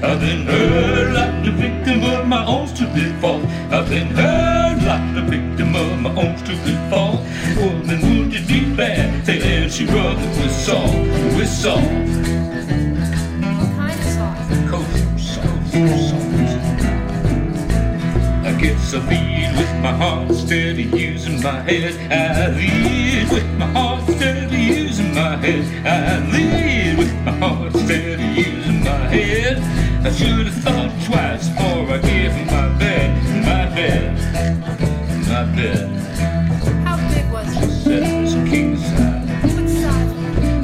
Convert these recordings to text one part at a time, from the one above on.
I've been hurt like the victim of my own stupid fault. I've been hurt like the victim of my own stupid fault. Woman wounded me bad, saying she rubbed it with salt, with salt. Kind of sauce? Kosher salt, salt. I guess I lead with my heart instead of using my head. I lead with my heart instead of using my head. I lead should have thought twice before I gave him my bed, my bed, my bed. How big was it? It was king size. What size?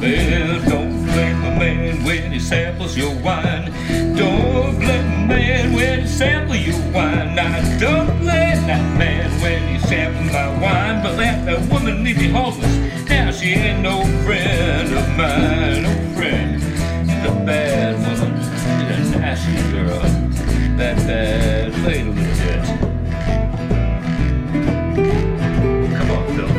Well, don't blame a man when he samples your wine. Don't blame a man when he samples your wine. Now, don't blame that man when he samples my wine. But let that woman leave me homeless. Now she ain't no friend of mine, That bad lady with it. Come on, Phil.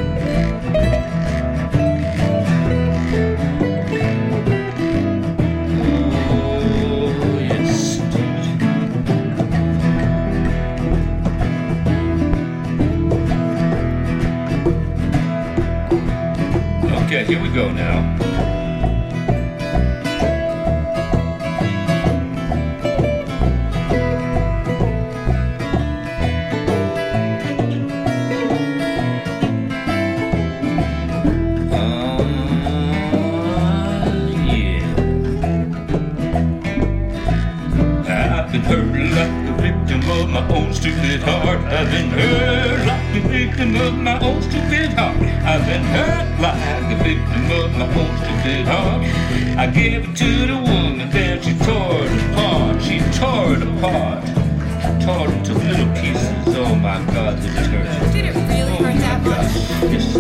Oh, yes. Okay, here we go now. Own stupid heart. I've been hurt like the victim of my own stupid heart. I've been hurt like the victim of my own stupid heart. I gave it to the woman, then she tore it apart. She tore it apart. Tore it into little pieces. Oh my God, the detergent. Did it really hurt that much? Yes,